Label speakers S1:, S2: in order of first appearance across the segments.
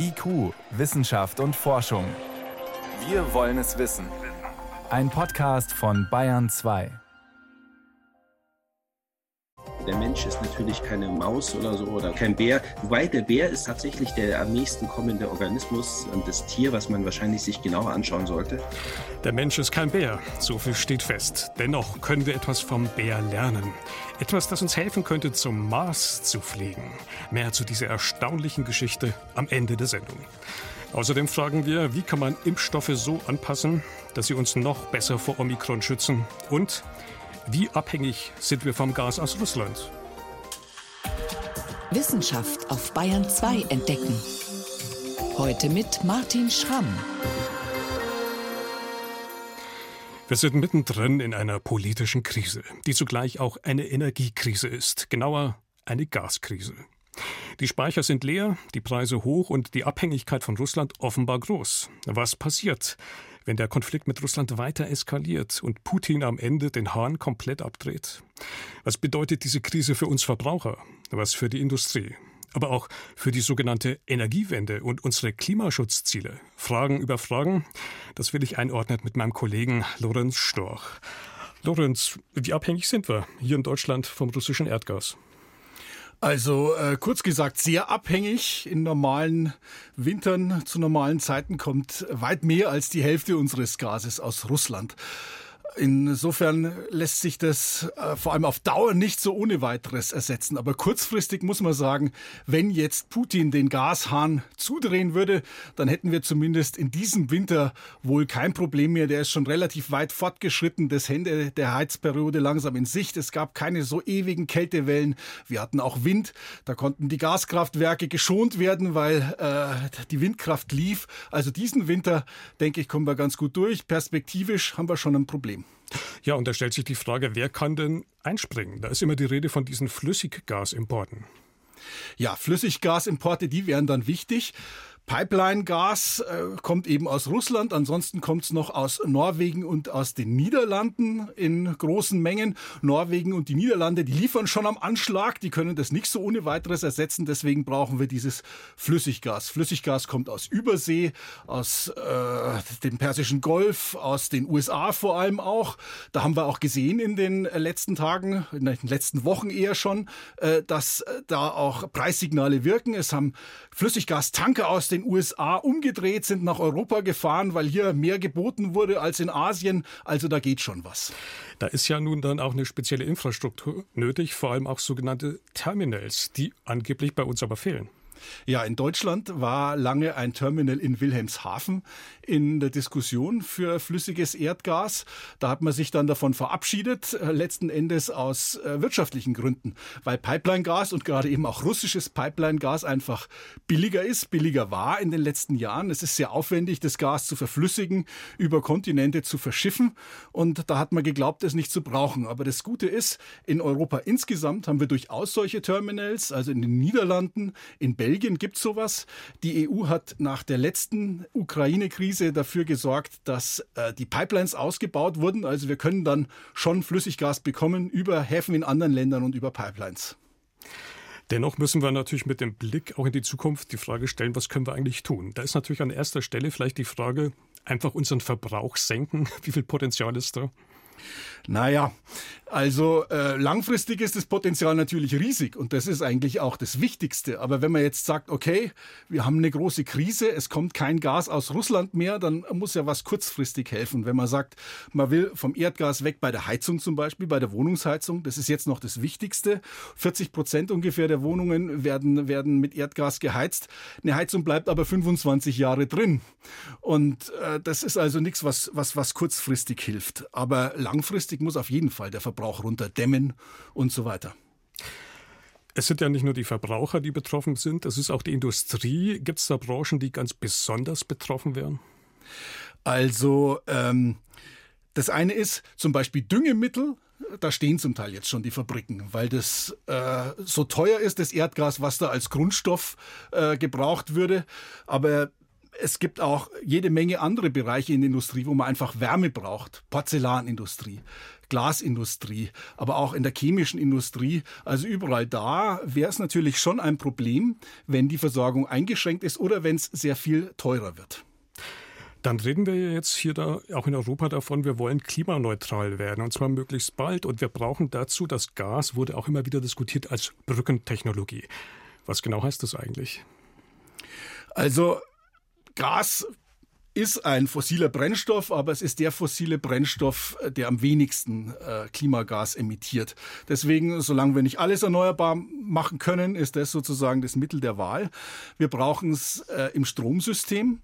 S1: IQ, Wissenschaft und Forschung. Wir wollen es wissen. Ein Podcast von Bayern 2.
S2: Der Mensch ist natürlich keine Maus oder so oder kein Bär. Wobei der Bär ist tatsächlich der am nächsten kommende Organismus und das Tier, was man wahrscheinlich sich genauer anschauen sollte.
S3: Der Mensch ist kein Bär, so viel steht fest. Dennoch können wir etwas vom Bär lernen. Etwas, das uns helfen könnte, zum Mars zu fliegen. Mehr zu dieser erstaunlichen Geschichte am Ende der Sendung. Außerdem fragen wir, wie kann man Impfstoffe so anpassen, dass sie uns noch besser vor Omikron schützen? Und wie abhängig sind wir vom Gas aus Russland?
S4: Wissenschaft auf Bayern 2 entdecken. Heute mit Martin Schramm.
S3: Wir sind mittendrin in einer politischen Krise, die zugleich auch eine Energiekrise ist, genauer eine Gaskrise. Die Speicher sind leer, die Preise hoch und die Abhängigkeit von Russland offenbar groß. Was passiert, wenn der Konflikt mit Russland weiter eskaliert und Putin am Ende den Hahn komplett abdreht? Was bedeutet diese Krise für uns Verbraucher? Was für die Industrie? Aber auch für die sogenannte Energiewende und unsere Klimaschutzziele. Fragen über Fragen, das will ich einordnen mit meinem Kollegen Lorenz Storch. Lorenz, wie abhängig sind wir hier in Deutschland vom russischen Erdgas?
S5: Also äh, kurz gesagt, sehr abhängig. In normalen Wintern zu normalen Zeiten kommt weit mehr als die Hälfte unseres Gases aus Russland. Insofern lässt sich das äh, vor allem auf Dauer nicht so ohne weiteres ersetzen. Aber kurzfristig muss man sagen, wenn jetzt Putin den Gashahn zudrehen würde, dann hätten wir zumindest in diesem Winter wohl kein Problem mehr. Der ist schon relativ weit fortgeschritten. Das Ende der Heizperiode langsam in Sicht. Es gab keine so ewigen Kältewellen. Wir hatten auch Wind. Da konnten die Gaskraftwerke geschont werden, weil äh, die Windkraft lief. Also diesen Winter, denke ich, kommen wir ganz gut durch. Perspektivisch haben wir schon ein Problem.
S3: Ja, und da stellt sich die Frage, wer kann denn einspringen? Da ist immer die Rede von diesen Flüssiggasimporten.
S5: Ja, Flüssiggasimporte, die wären dann wichtig. Pipeline-Gas äh, kommt eben aus Russland, ansonsten kommt es noch aus Norwegen und aus den Niederlanden in großen Mengen. Norwegen und die Niederlande, die liefern schon am Anschlag, die können das nicht so ohne weiteres ersetzen, deswegen brauchen wir dieses Flüssiggas. Flüssiggas kommt aus Übersee, aus äh, dem Persischen Golf, aus den USA vor allem auch. Da haben wir auch gesehen in den letzten Tagen, in den letzten Wochen eher schon, äh, dass äh, da auch Preissignale wirken. Es haben Flüssiggastanker aus den den USA umgedreht, sind nach Europa gefahren, weil hier mehr geboten wurde als in Asien. Also da geht schon was.
S3: Da ist ja nun dann auch eine spezielle Infrastruktur nötig, vor allem auch sogenannte Terminals, die angeblich bei uns aber fehlen.
S5: Ja, in Deutschland war lange ein Terminal in Wilhelmshaven in der Diskussion für flüssiges Erdgas. Da hat man sich dann davon verabschiedet, äh, letzten Endes aus äh, wirtschaftlichen Gründen, weil Pipeline-Gas und gerade eben auch russisches Pipeline-Gas einfach billiger ist, billiger war in den letzten Jahren. Es ist sehr aufwendig, das Gas zu verflüssigen, über Kontinente zu verschiffen und da hat man geglaubt, es nicht zu brauchen. Aber das Gute ist, in Europa insgesamt haben wir durchaus solche Terminals, also in den Niederlanden, in Belgien, Belgien gibt es sowas. Die EU hat nach der letzten Ukraine-Krise dafür gesorgt, dass äh, die Pipelines ausgebaut wurden. Also wir können dann schon Flüssiggas bekommen über Häfen in anderen Ländern und über Pipelines.
S3: Dennoch müssen wir natürlich mit dem Blick auch in die Zukunft die Frage stellen, was können wir eigentlich tun? Da ist natürlich an erster Stelle vielleicht die Frage, einfach unseren Verbrauch senken. Wie viel Potenzial ist da?
S5: Naja, also äh, langfristig ist das Potenzial natürlich riesig und das ist eigentlich auch das Wichtigste. Aber wenn man jetzt sagt, okay, wir haben eine große Krise, es kommt kein Gas aus Russland mehr, dann muss ja was kurzfristig helfen. Wenn man sagt, man will vom Erdgas weg bei der Heizung zum Beispiel, bei der Wohnungsheizung, das ist jetzt noch das Wichtigste. 40 Prozent ungefähr der Wohnungen werden, werden mit Erdgas geheizt. Eine Heizung bleibt aber 25 Jahre drin. Und äh, das ist also nichts, was, was, was kurzfristig hilft. Aber langfristig muss auf jeden Fall der Verbrauch runterdämmen und so weiter.
S3: Es sind ja nicht nur die Verbraucher, die betroffen sind, es ist auch die Industrie. Gibt es da Branchen, die ganz besonders betroffen wären?
S5: Also ähm, das eine ist zum Beispiel Düngemittel. Da stehen zum Teil jetzt schon die Fabriken, weil das äh, so teuer ist, das Erdgas, was da als Grundstoff äh, gebraucht würde. Aber Es gibt auch jede Menge andere Bereiche in der Industrie, wo man einfach Wärme braucht. Porzellanindustrie, Glasindustrie, aber auch in der chemischen Industrie. Also überall da wäre es natürlich schon ein Problem, wenn die Versorgung eingeschränkt ist oder wenn es sehr viel teurer wird.
S3: Dann reden wir jetzt hier da auch in Europa davon, wir wollen klimaneutral werden und zwar möglichst bald und wir brauchen dazu das Gas, wurde auch immer wieder diskutiert als Brückentechnologie. Was genau heißt das eigentlich?
S5: Also Gas ist ein fossiler Brennstoff, aber es ist der fossile Brennstoff, der am wenigsten äh, Klimagas emittiert. Deswegen, solange wir nicht alles erneuerbar machen können, ist das sozusagen das Mittel der Wahl. Wir brauchen es äh, im Stromsystem.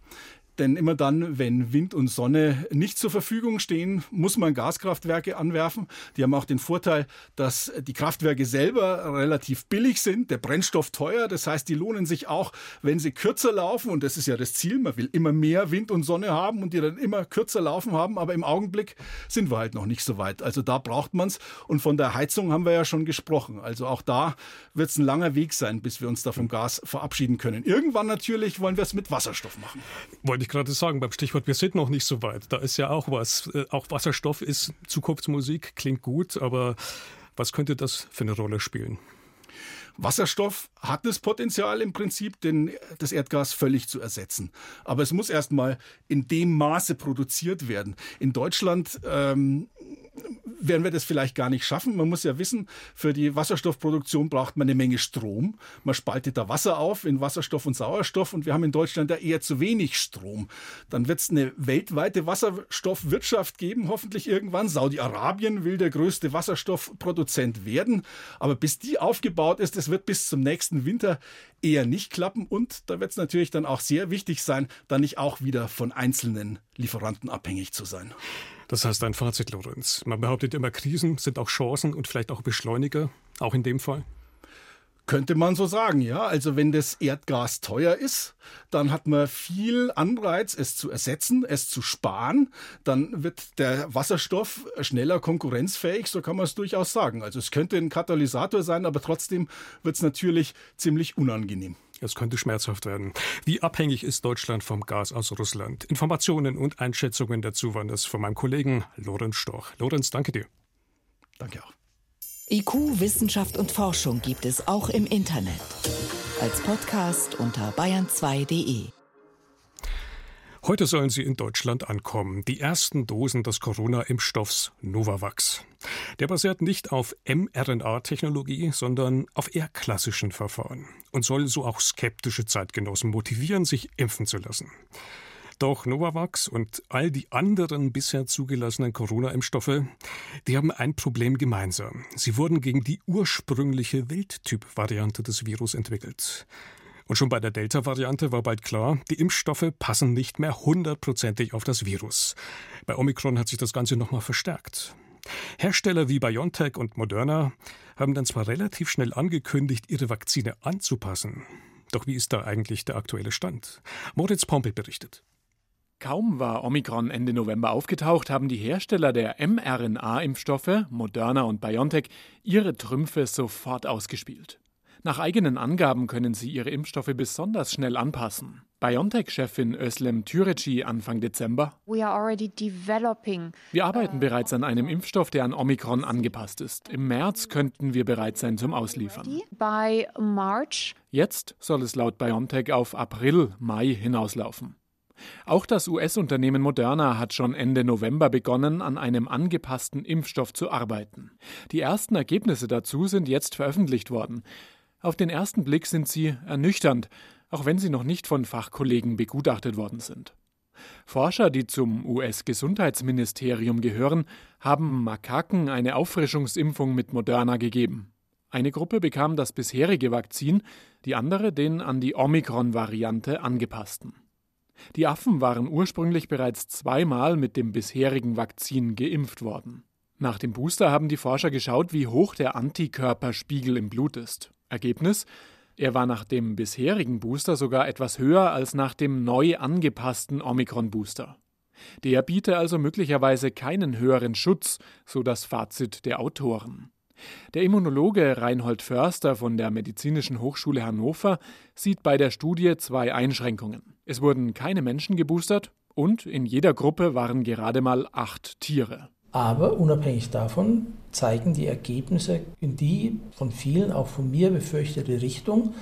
S5: Denn immer dann, wenn Wind und Sonne nicht zur Verfügung stehen, muss man Gaskraftwerke anwerfen. Die haben auch den Vorteil, dass die Kraftwerke selber relativ billig sind, der Brennstoff teuer. Das heißt, die lohnen sich auch, wenn sie kürzer laufen. Und das ist ja das Ziel. Man will immer mehr Wind und Sonne haben und die dann immer kürzer laufen haben. Aber im Augenblick sind wir halt noch nicht so weit. Also da braucht man es. Und von der Heizung haben wir ja schon gesprochen. Also auch da wird es ein langer Weg sein, bis wir uns da vom Gas verabschieden können. Irgendwann natürlich wollen wir es mit Wasserstoff machen.
S3: Wollte ich gerade sagen beim Stichwort, wir sind noch nicht so weit. Da ist ja auch was. Äh, auch Wasserstoff ist Zukunftsmusik, klingt gut, aber was könnte das für eine Rolle spielen?
S5: Wasserstoff hat das Potenzial im Prinzip, den, das Erdgas völlig zu ersetzen. Aber es muss erstmal in dem Maße produziert werden. In Deutschland ähm, werden wir das vielleicht gar nicht schaffen. Man muss ja wissen, für die Wasserstoffproduktion braucht man eine Menge Strom. Man spaltet da Wasser auf in Wasserstoff und Sauerstoff und wir haben in Deutschland da eher zu wenig Strom. Dann wird es eine weltweite Wasserstoffwirtschaft geben, hoffentlich irgendwann. Saudi-Arabien will der größte Wasserstoffproduzent werden. Aber bis die aufgebaut ist, das wird bis zum nächsten Winter eher nicht klappen. Und da wird es natürlich dann auch sehr wichtig sein, dann nicht auch wieder von einzelnen Lieferanten abhängig zu sein.
S3: Das heißt ein Fazit, Lorenz. Man behauptet immer, Krisen sind auch Chancen und vielleicht auch Beschleuniger, auch in dem Fall.
S5: Könnte man so sagen, ja. Also wenn das Erdgas teuer ist, dann hat man viel Anreiz, es zu ersetzen, es zu sparen. Dann wird der Wasserstoff schneller konkurrenzfähig, so kann man es durchaus sagen. Also es könnte ein Katalysator sein, aber trotzdem wird es natürlich ziemlich unangenehm.
S3: Es könnte schmerzhaft werden. Wie abhängig ist Deutschland vom Gas aus Russland? Informationen und Einschätzungen dazu waren das von meinem Kollegen Lorenz Storch. Lorenz, danke dir.
S5: Danke auch.
S4: IQ, Wissenschaft und Forschung gibt es auch im Internet. Als Podcast unter bayern2.de.
S3: Heute sollen sie in Deutschland ankommen. Die ersten Dosen des Corona-Impfstoffs Novavax. Der basiert nicht auf mRNA-Technologie, sondern auf eher klassischen Verfahren und soll so auch skeptische Zeitgenossen motivieren, sich impfen zu lassen. Doch Novavax und all die anderen bisher zugelassenen Corona-Impfstoffe, die haben ein Problem gemeinsam. Sie wurden gegen die ursprüngliche Wildtyp-Variante des Virus entwickelt. Und schon bei der Delta-Variante war bald klar, die Impfstoffe passen nicht mehr hundertprozentig auf das Virus. Bei Omikron hat sich das Ganze nochmal verstärkt. Hersteller wie BioNTech und Moderna haben dann zwar relativ schnell angekündigt, ihre Vakzine anzupassen. Doch wie ist da eigentlich der aktuelle Stand? Moritz Pompel berichtet.
S6: Kaum war Omikron Ende November aufgetaucht, haben die Hersteller der mRNA-Impfstoffe, Moderna und BioNTech, ihre Trümpfe sofort ausgespielt. Nach eigenen Angaben können sie ihre Impfstoffe besonders schnell anpassen. BioNTech-Chefin Özlem Türeci Anfang Dezember. Wir arbeiten bereits an einem Impfstoff, der an Omikron angepasst ist. Im März könnten wir bereit sein zum Ausliefern. Jetzt soll es laut BioNTech auf April, Mai hinauslaufen. Auch das US-Unternehmen Moderna hat schon Ende November begonnen, an einem angepassten Impfstoff zu arbeiten. Die ersten Ergebnisse dazu sind jetzt veröffentlicht worden. Auf den ersten Blick sind sie ernüchternd, auch wenn sie noch nicht von Fachkollegen begutachtet worden sind. Forscher, die zum US-Gesundheitsministerium gehören, haben Makaken eine Auffrischungsimpfung mit Moderna gegeben. Eine Gruppe bekam das bisherige Vakzin, die andere den an die Omikron-Variante angepassten. Die Affen waren ursprünglich bereits zweimal mit dem bisherigen Vakzin geimpft worden. Nach dem Booster haben die Forscher geschaut, wie hoch der Antikörperspiegel im Blut ist. Ergebnis? Er war nach dem bisherigen Booster sogar etwas höher als nach dem neu angepassten Omikron-Booster. Der biete also möglicherweise keinen höheren Schutz, so das Fazit der Autoren. Der Immunologe Reinhold Förster von der Medizinischen Hochschule Hannover sieht bei der Studie zwei Einschränkungen. Es wurden keine Menschen geboostert und in jeder Gruppe waren gerade mal acht Tiere.
S7: Aber unabhängig davon zeigen die Ergebnisse in die von vielen, auch von mir befürchtete Richtung,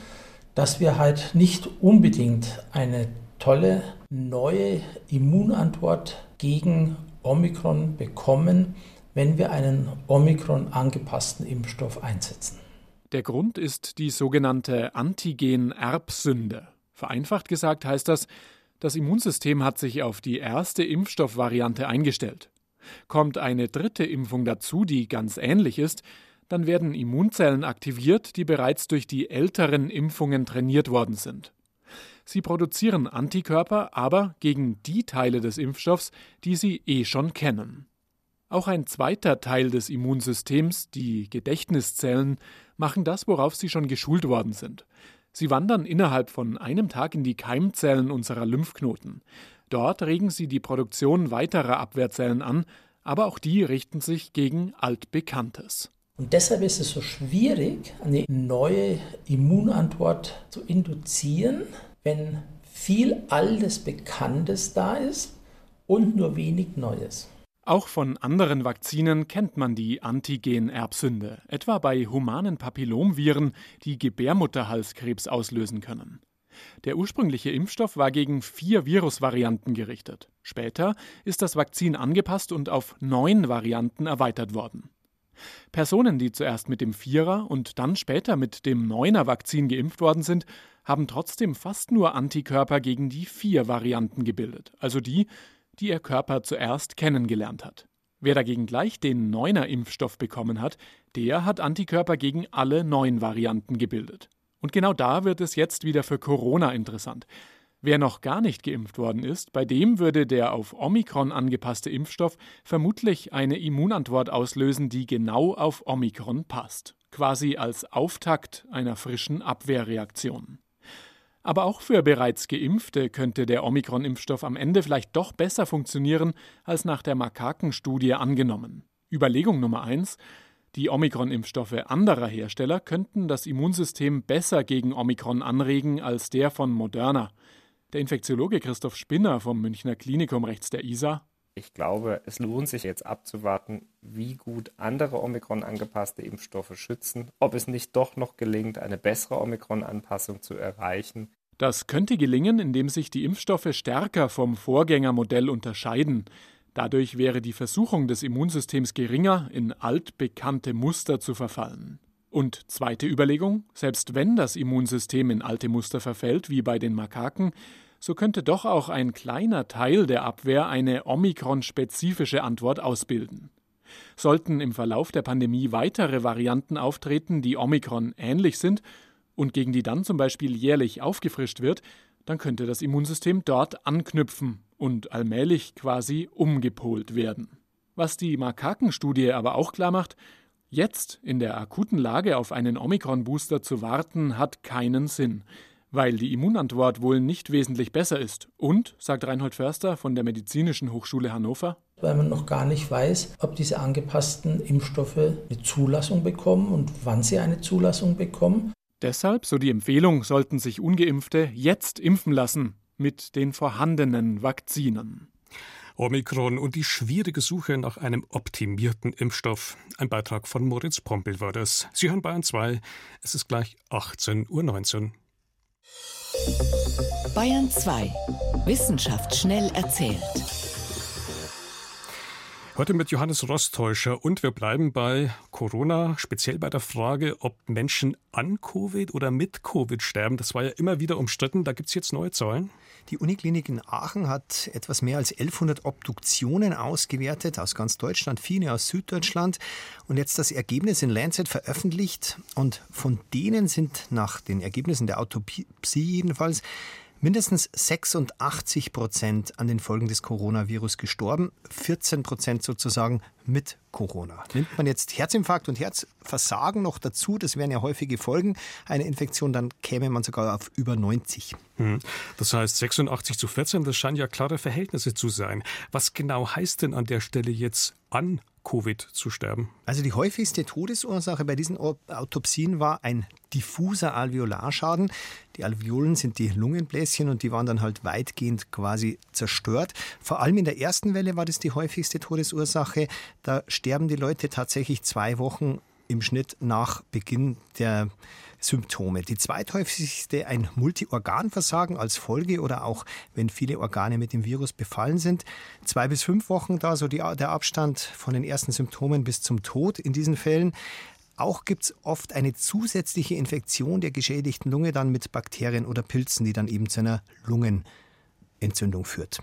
S7: dass wir halt nicht unbedingt eine tolle neue Immunantwort gegen Omikron bekommen, wenn wir einen Omikron angepassten Impfstoff einsetzen.
S6: Der Grund ist die sogenannte Antigen-Erbsünde. Vereinfacht gesagt heißt das, das Immunsystem hat sich auf die erste Impfstoffvariante eingestellt. Kommt eine dritte Impfung dazu, die ganz ähnlich ist, dann werden Immunzellen aktiviert, die bereits durch die älteren Impfungen trainiert worden sind. Sie produzieren Antikörper, aber gegen die Teile des Impfstoffs, die sie eh schon kennen. Auch ein zweiter Teil des Immunsystems, die Gedächtniszellen, machen das, worauf sie schon geschult worden sind. Sie wandern innerhalb von einem Tag in die Keimzellen unserer Lymphknoten. Dort regen sie die Produktion weiterer Abwehrzellen an, aber auch die richten sich gegen Altbekanntes.
S7: Und deshalb ist es so schwierig, eine neue Immunantwort zu induzieren, wenn viel altes Bekanntes da ist und nur wenig Neues.
S6: Auch von anderen Vakzinen kennt man die Antigen-Erbsünde, etwa bei humanen Papillomviren, die Gebärmutterhalskrebs auslösen können. Der ursprüngliche Impfstoff war gegen vier Virusvarianten gerichtet. Später ist das Vakzin angepasst und auf neun Varianten erweitert worden. Personen, die zuerst mit dem Vierer und dann später mit dem Neuner Vakzin geimpft worden sind, haben trotzdem fast nur Antikörper gegen die vier Varianten gebildet, also die, die ihr Körper zuerst kennengelernt hat. Wer dagegen gleich den Neuner Impfstoff bekommen hat, der hat Antikörper gegen alle neun Varianten gebildet. Und genau da wird es jetzt wieder für Corona interessant. Wer noch gar nicht geimpft worden ist, bei dem würde der auf Omikron angepasste Impfstoff vermutlich eine Immunantwort auslösen, die genau auf Omikron passt, quasi als Auftakt einer frischen Abwehrreaktion. Aber auch für bereits Geimpfte könnte der Omikron-Impfstoff am Ende vielleicht doch besser funktionieren als nach der Makakenstudie angenommen. Überlegung Nummer eins: Die Omikron-Impfstoffe anderer Hersteller könnten das Immunsystem besser gegen Omikron anregen als der von Moderna. Der Infektiologe Christoph Spinner vom Münchner Klinikum rechts der ISA
S8: ich glaube, es lohnt sich jetzt abzuwarten, wie gut andere Omikron angepasste Impfstoffe schützen, ob es nicht doch noch gelingt, eine bessere Omikron-Anpassung zu erreichen.
S6: Das könnte gelingen, indem sich die Impfstoffe stärker vom Vorgängermodell unterscheiden. Dadurch wäre die Versuchung des Immunsystems geringer, in altbekannte Muster zu verfallen. Und zweite Überlegung, selbst wenn das Immunsystem in alte Muster verfällt, wie bei den Makaken, so könnte doch auch ein kleiner Teil der Abwehr eine Omikron-spezifische Antwort ausbilden. Sollten im Verlauf der Pandemie weitere Varianten auftreten, die Omikron ähnlich sind und gegen die dann zum Beispiel jährlich aufgefrischt wird, dann könnte das Immunsystem dort anknüpfen und allmählich quasi umgepolt werden. Was die Makakenstudie aber auch klar macht, jetzt in der akuten Lage auf einen Omikron-Booster zu warten, hat keinen Sinn weil die Immunantwort wohl nicht wesentlich besser ist. Und, sagt Reinhold Förster von der Medizinischen Hochschule Hannover,
S7: weil man noch gar nicht weiß, ob diese angepassten Impfstoffe eine Zulassung bekommen und wann sie eine Zulassung bekommen.
S6: Deshalb, so die Empfehlung, sollten sich ungeimpfte jetzt impfen lassen mit den vorhandenen Vakzinen.
S3: Omikron und die schwierige Suche nach einem optimierten Impfstoff. Ein Beitrag von Moritz Pompel war das. Sie hören Bayern 2. Es ist gleich 18.19 Uhr.
S4: Bayern 2. Wissenschaft schnell erzählt.
S3: Heute mit Johannes Rostäuscher und wir bleiben bei Corona, speziell bei der Frage, ob Menschen an Covid oder mit Covid sterben. Das war ja immer wieder umstritten. Da gibt es jetzt neue Zahlen.
S9: Die Uniklinik in Aachen hat etwas mehr als 1100 Obduktionen ausgewertet aus ganz Deutschland, viele aus Süddeutschland und jetzt das Ergebnis in Lancet veröffentlicht. Und von denen sind nach den Ergebnissen der Autopsie jedenfalls mindestens 86 Prozent an den Folgen des Coronavirus gestorben, 14 Prozent sozusagen mit Corona. Nimmt man jetzt Herzinfarkt und Herzversagen noch dazu, das wären ja häufige Folgen einer Infektion, dann käme man sogar auf über 90.
S3: Hm. Das heißt 86 zu 14, das scheinen ja klare Verhältnisse zu sein. Was genau heißt denn an der Stelle jetzt an Covid zu sterben?
S9: Also die häufigste Todesursache bei diesen Autopsien war ein diffuser Alveolarschaden. Die Alveolen sind die Lungenbläschen und die waren dann halt weitgehend quasi zerstört. Vor allem in der ersten Welle war das die häufigste Todesursache. Da sterben die Leute tatsächlich zwei Wochen im Schnitt nach Beginn der Symptome. Die zweithäufigste ein Multiorganversagen als Folge oder auch wenn viele Organe mit dem Virus befallen sind. Zwei bis fünf Wochen da so die, der Abstand von den ersten Symptomen bis zum Tod in diesen Fällen. Auch gibt es oft eine zusätzliche Infektion der geschädigten Lunge dann mit Bakterien oder Pilzen, die dann eben zu einer Lungenentzündung führt.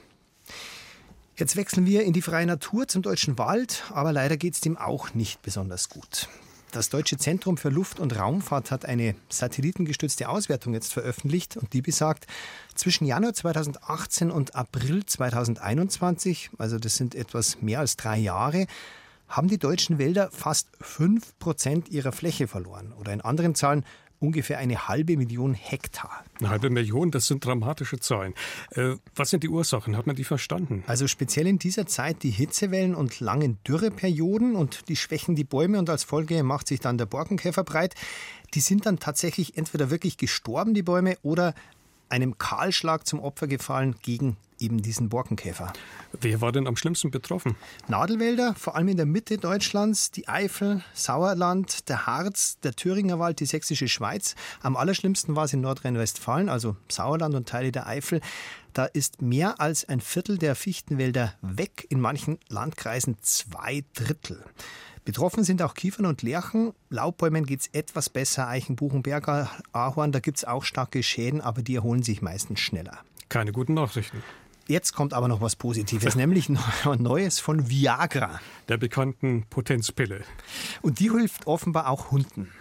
S9: Jetzt wechseln wir in die freie Natur zum deutschen Wald, aber leider geht es dem auch nicht besonders gut. Das Deutsche Zentrum für Luft- und Raumfahrt hat eine satellitengestützte Auswertung jetzt veröffentlicht und die besagt, zwischen Januar 2018 und April 2021, also das sind etwas mehr als drei Jahre, haben die deutschen Wälder fast fünf Prozent ihrer Fläche verloren. Oder in anderen Zahlen ungefähr eine halbe Million Hektar.
S3: Eine halbe Million, das sind dramatische Zahlen. Äh, was sind die Ursachen? Hat man die verstanden?
S9: Also speziell in dieser Zeit die Hitzewellen und langen Dürreperioden und die schwächen die Bäume und als Folge macht sich dann der Borkenkäfer breit. Die sind dann tatsächlich entweder wirklich gestorben, die Bäume, oder einem Kahlschlag zum Opfer gefallen gegen eben diesen Borkenkäfer.
S3: Wer war denn am schlimmsten betroffen?
S9: Nadelwälder, vor allem in der Mitte Deutschlands, die Eifel, Sauerland, der Harz, der Thüringer Wald, die sächsische Schweiz. Am allerschlimmsten war es in Nordrhein-Westfalen, also Sauerland und Teile der Eifel. Da ist mehr als ein Viertel der Fichtenwälder weg, in manchen Landkreisen zwei Drittel. Betroffen sind auch Kiefern und Lärchen. Laubbäumen geht es etwas besser. Eichen, Buchen, Berger, Ahorn, da gibt es auch starke Schäden, aber die erholen sich meistens schneller.
S3: Keine guten Nachrichten.
S9: Jetzt kommt aber noch was Positives, nämlich Neues von Viagra.
S3: Der bekannten Potenzpille.
S9: Und die hilft offenbar auch Hunden.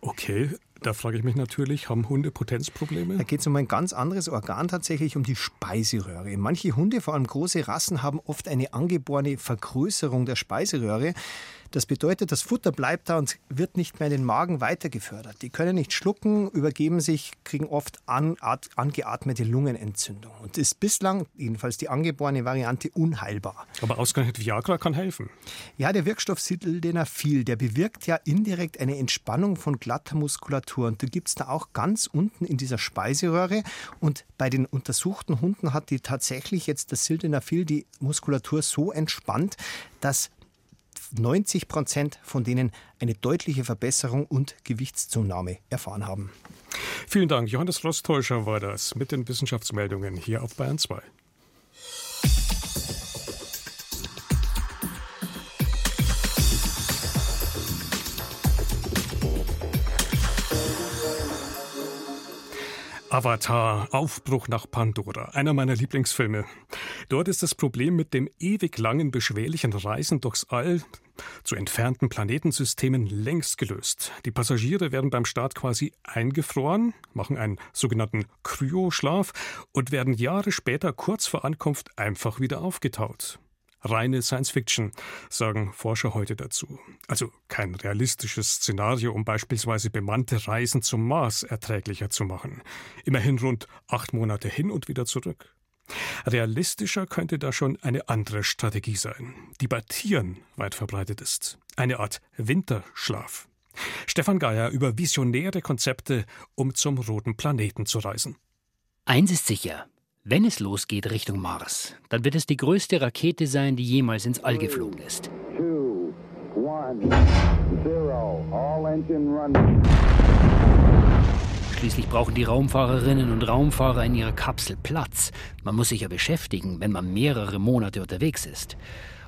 S3: Okay, da frage ich mich natürlich, haben Hunde Potenzprobleme?
S9: Da geht es um ein ganz anderes Organ tatsächlich, um die Speiseröhre. Manche Hunde, vor allem große Rassen, haben oft eine angeborene Vergrößerung der Speiseröhre. Das bedeutet, das Futter bleibt da und wird nicht mehr in den Magen weitergefördert. Die können nicht schlucken, übergeben sich, kriegen oft an, angeatmete Lungenentzündung und ist bislang, jedenfalls die angeborene Variante, unheilbar.
S3: Aber ausgerechnet Viagra kann helfen.
S9: Ja, der Wirkstoff Sildenafil, der bewirkt ja indirekt eine Entspannung von glatter Muskulatur. Und da gibt es da auch ganz unten in dieser Speiseröhre. Und bei den untersuchten Hunden hat die tatsächlich jetzt das Sildenafil die Muskulatur so entspannt, dass 90 Prozent von denen eine deutliche Verbesserung und Gewichtszunahme erfahren haben.
S3: Vielen Dank. Johannes Rostäuscher war das mit den Wissenschaftsmeldungen hier auf Bayern 2. Avatar, Aufbruch nach Pandora, einer meiner Lieblingsfilme. Dort ist das Problem mit dem ewig langen, beschwerlichen Reisen durchs All zu entfernten Planetensystemen längst gelöst. Die Passagiere werden beim Start quasi eingefroren, machen einen sogenannten Kryoschlaf und werden Jahre später kurz vor Ankunft einfach wieder aufgetaut. Reine Science Fiction, sagen Forscher heute dazu. Also kein realistisches Szenario, um beispielsweise bemannte Reisen zum Mars erträglicher zu machen. Immerhin rund acht Monate hin und wieder zurück. Realistischer könnte da schon eine andere Strategie sein, die bei Tieren weit verbreitet ist. Eine Art Winterschlaf. Stefan Geier über visionäre Konzepte, um zum roten Planeten zu reisen.
S10: Eins ist sicher. Wenn es losgeht Richtung Mars, dann wird es die größte Rakete sein, die jemals ins All geflogen ist. Two, one, zero, all engine running. Schließlich brauchen die Raumfahrerinnen und Raumfahrer in ihrer Kapsel Platz. Man muss sich ja beschäftigen, wenn man mehrere Monate unterwegs ist.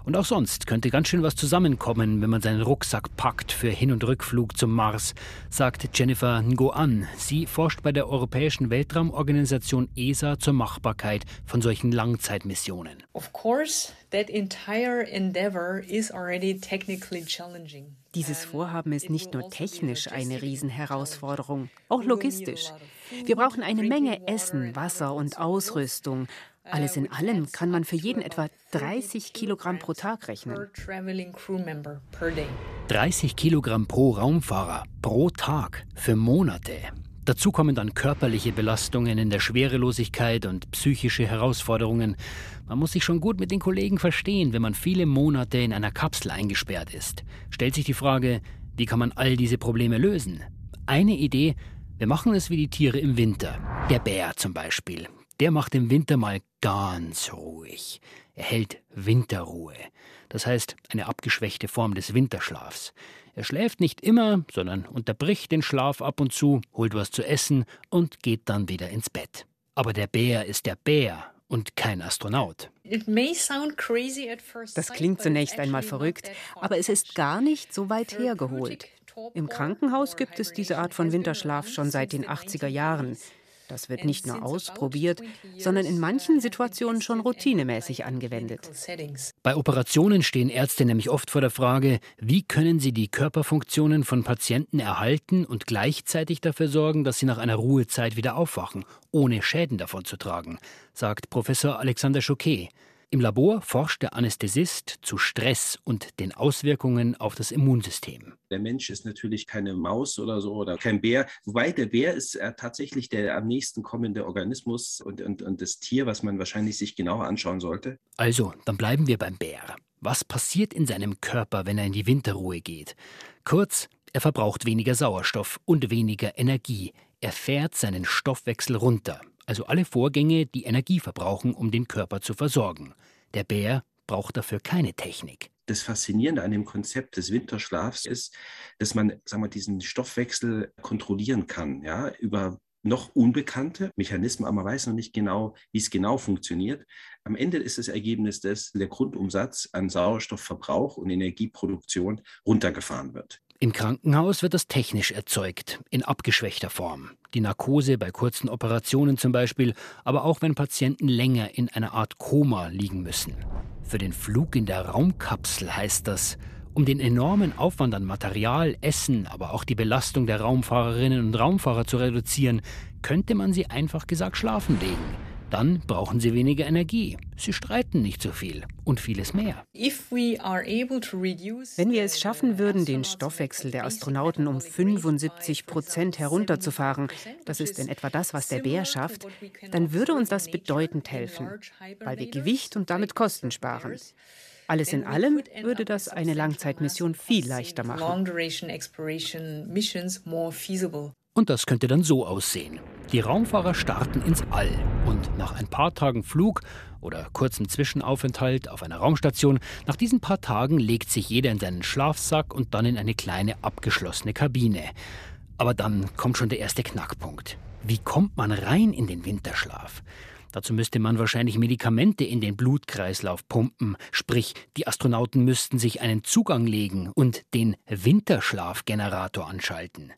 S10: Und auch sonst könnte ganz schön was zusammenkommen, wenn man seinen Rucksack packt für Hin- und Rückflug zum Mars, sagt Jennifer Ngoan. Sie forscht bei der Europäischen Weltraumorganisation ESA zur Machbarkeit von solchen Langzeitmissionen.
S11: Of course, that entire endeavor is already technically challenging.
S12: Dieses Vorhaben ist nicht nur technisch eine Riesenherausforderung, auch logistisch. Wir brauchen eine Menge Essen, Wasser und Ausrüstung, alles in allem kann man für jeden etwa 30 Kilogramm pro Tag rechnen.
S10: 30 Kilogramm pro Raumfahrer pro Tag für Monate. Dazu kommen dann körperliche Belastungen in der Schwerelosigkeit und psychische Herausforderungen. Man muss sich schon gut mit den Kollegen verstehen, wenn man viele Monate in einer Kapsel eingesperrt ist. Stellt sich die Frage, wie kann man all diese Probleme lösen? Eine Idee, wir machen es wie die Tiere im Winter. Der Bär zum Beispiel. Der macht im Winter mal ganz ruhig. Er hält Winterruhe. Das heißt, eine abgeschwächte Form des Winterschlafs. Er schläft nicht immer, sondern unterbricht den Schlaf ab und zu, holt was zu essen und geht dann wieder ins Bett. Aber der Bär ist der Bär und kein Astronaut.
S12: Das klingt zunächst einmal verrückt, aber es ist gar nicht so weit hergeholt. Im Krankenhaus gibt es diese Art von Winterschlaf schon seit den 80er Jahren. Das wird nicht nur ausprobiert, sondern in manchen Situationen schon routinemäßig angewendet.
S10: Bei Operationen stehen Ärzte nämlich oft vor der Frage, wie können sie die Körperfunktionen von Patienten erhalten und gleichzeitig dafür sorgen, dass sie nach einer Ruhezeit wieder aufwachen, ohne Schäden davon zu tragen, sagt Professor Alexander Choquet. Im Labor forscht der Anästhesist zu Stress und den Auswirkungen auf das Immunsystem.
S2: Der Mensch ist natürlich keine Maus oder so oder kein Bär, wobei der Bär ist äh, tatsächlich der am nächsten kommende Organismus und, und, und das Tier, was man wahrscheinlich sich genauer anschauen sollte.
S10: Also, dann bleiben wir beim Bär. Was passiert in seinem Körper, wenn er in die Winterruhe geht? Kurz, er verbraucht weniger Sauerstoff und weniger Energie. Er fährt seinen Stoffwechsel runter also alle Vorgänge, die Energie verbrauchen, um den Körper zu versorgen. Der Bär braucht dafür keine Technik.
S2: Das Faszinierende an dem Konzept des Winterschlafs ist, dass man sagen wir, diesen Stoffwechsel kontrollieren kann, ja, über noch unbekannte Mechanismen, aber man weiß noch nicht genau, wie es genau funktioniert. Am Ende ist das Ergebnis, dass der Grundumsatz an Sauerstoffverbrauch und Energieproduktion runtergefahren wird.
S10: Im Krankenhaus wird das technisch erzeugt, in abgeschwächter Form. Die Narkose bei kurzen Operationen zum Beispiel, aber auch wenn Patienten länger in einer Art Koma liegen müssen. Für den Flug in der Raumkapsel heißt das, um den enormen Aufwand an Material, Essen, aber auch die Belastung der Raumfahrerinnen und Raumfahrer zu reduzieren, könnte man sie einfach gesagt schlafen legen. Dann brauchen sie weniger Energie. Sie streiten nicht so viel und vieles mehr.
S12: Wenn wir es schaffen würden, den Stoffwechsel der Astronauten um 75 Prozent herunterzufahren, das ist in etwa das, was der Bär schafft, dann würde uns das bedeutend helfen, weil wir Gewicht und damit Kosten sparen. Alles in allem würde das eine Langzeitmission viel leichter machen.
S10: Und das könnte dann so aussehen. Die Raumfahrer starten ins All und nach ein paar Tagen Flug oder kurzem Zwischenaufenthalt auf einer Raumstation, nach diesen paar Tagen legt sich jeder in seinen Schlafsack und dann in eine kleine abgeschlossene Kabine. Aber dann kommt schon der erste Knackpunkt. Wie kommt man rein in den Winterschlaf? Dazu müsste man wahrscheinlich Medikamente in den Blutkreislauf pumpen, sprich die Astronauten müssten sich einen Zugang legen und den Winterschlafgenerator anschalten.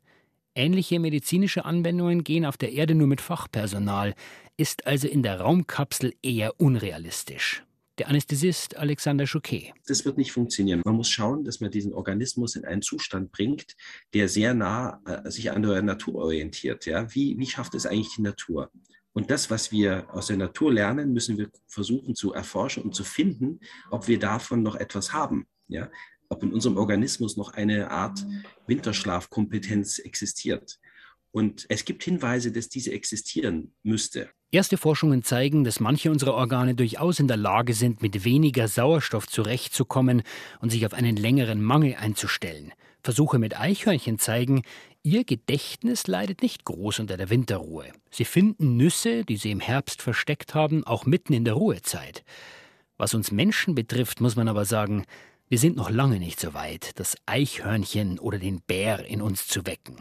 S10: Ähnliche medizinische Anwendungen gehen auf der Erde nur mit Fachpersonal, ist also in der Raumkapsel eher unrealistisch. Der Anästhesist Alexander Chouquet.
S2: Das wird nicht funktionieren. Man muss schauen, dass man diesen Organismus in einen Zustand bringt, der sehr nah äh, sich an der Natur orientiert. Ja? Wie, wie schafft es eigentlich die Natur? Und das, was wir aus der Natur lernen, müssen wir versuchen zu erforschen und zu finden, ob wir davon noch etwas haben. Ja? Ob in unserem Organismus noch eine Art Winterschlafkompetenz existiert. Und es gibt Hinweise, dass diese existieren müsste.
S10: Erste Forschungen zeigen, dass manche unserer Organe durchaus in der Lage sind, mit weniger Sauerstoff zurechtzukommen und sich auf einen längeren Mangel einzustellen. Versuche mit Eichhörnchen zeigen, ihr Gedächtnis leidet nicht groß unter der Winterruhe. Sie finden Nüsse, die sie im Herbst versteckt haben, auch mitten in der Ruhezeit. Was uns Menschen betrifft, muss man aber sagen, wir sind noch lange nicht so weit, das Eichhörnchen oder den Bär in uns zu wecken.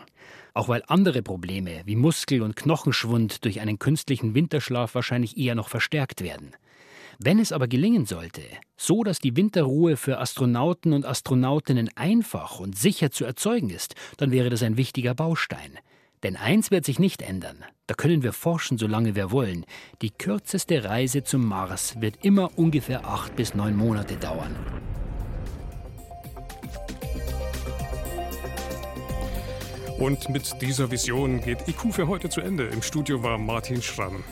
S10: Auch weil andere Probleme wie Muskel- und Knochenschwund durch einen künstlichen Winterschlaf wahrscheinlich eher noch verstärkt werden. Wenn es aber gelingen sollte, so dass die Winterruhe für Astronauten und Astronautinnen einfach und sicher zu erzeugen ist, dann wäre das ein wichtiger Baustein. Denn eins wird sich nicht ändern. Da können wir forschen, solange wir wollen. Die kürzeste Reise zum Mars wird immer ungefähr acht bis neun Monate dauern.
S3: Und mit dieser Vision geht IQ für heute zu Ende. Im Studio war Martin Schramm.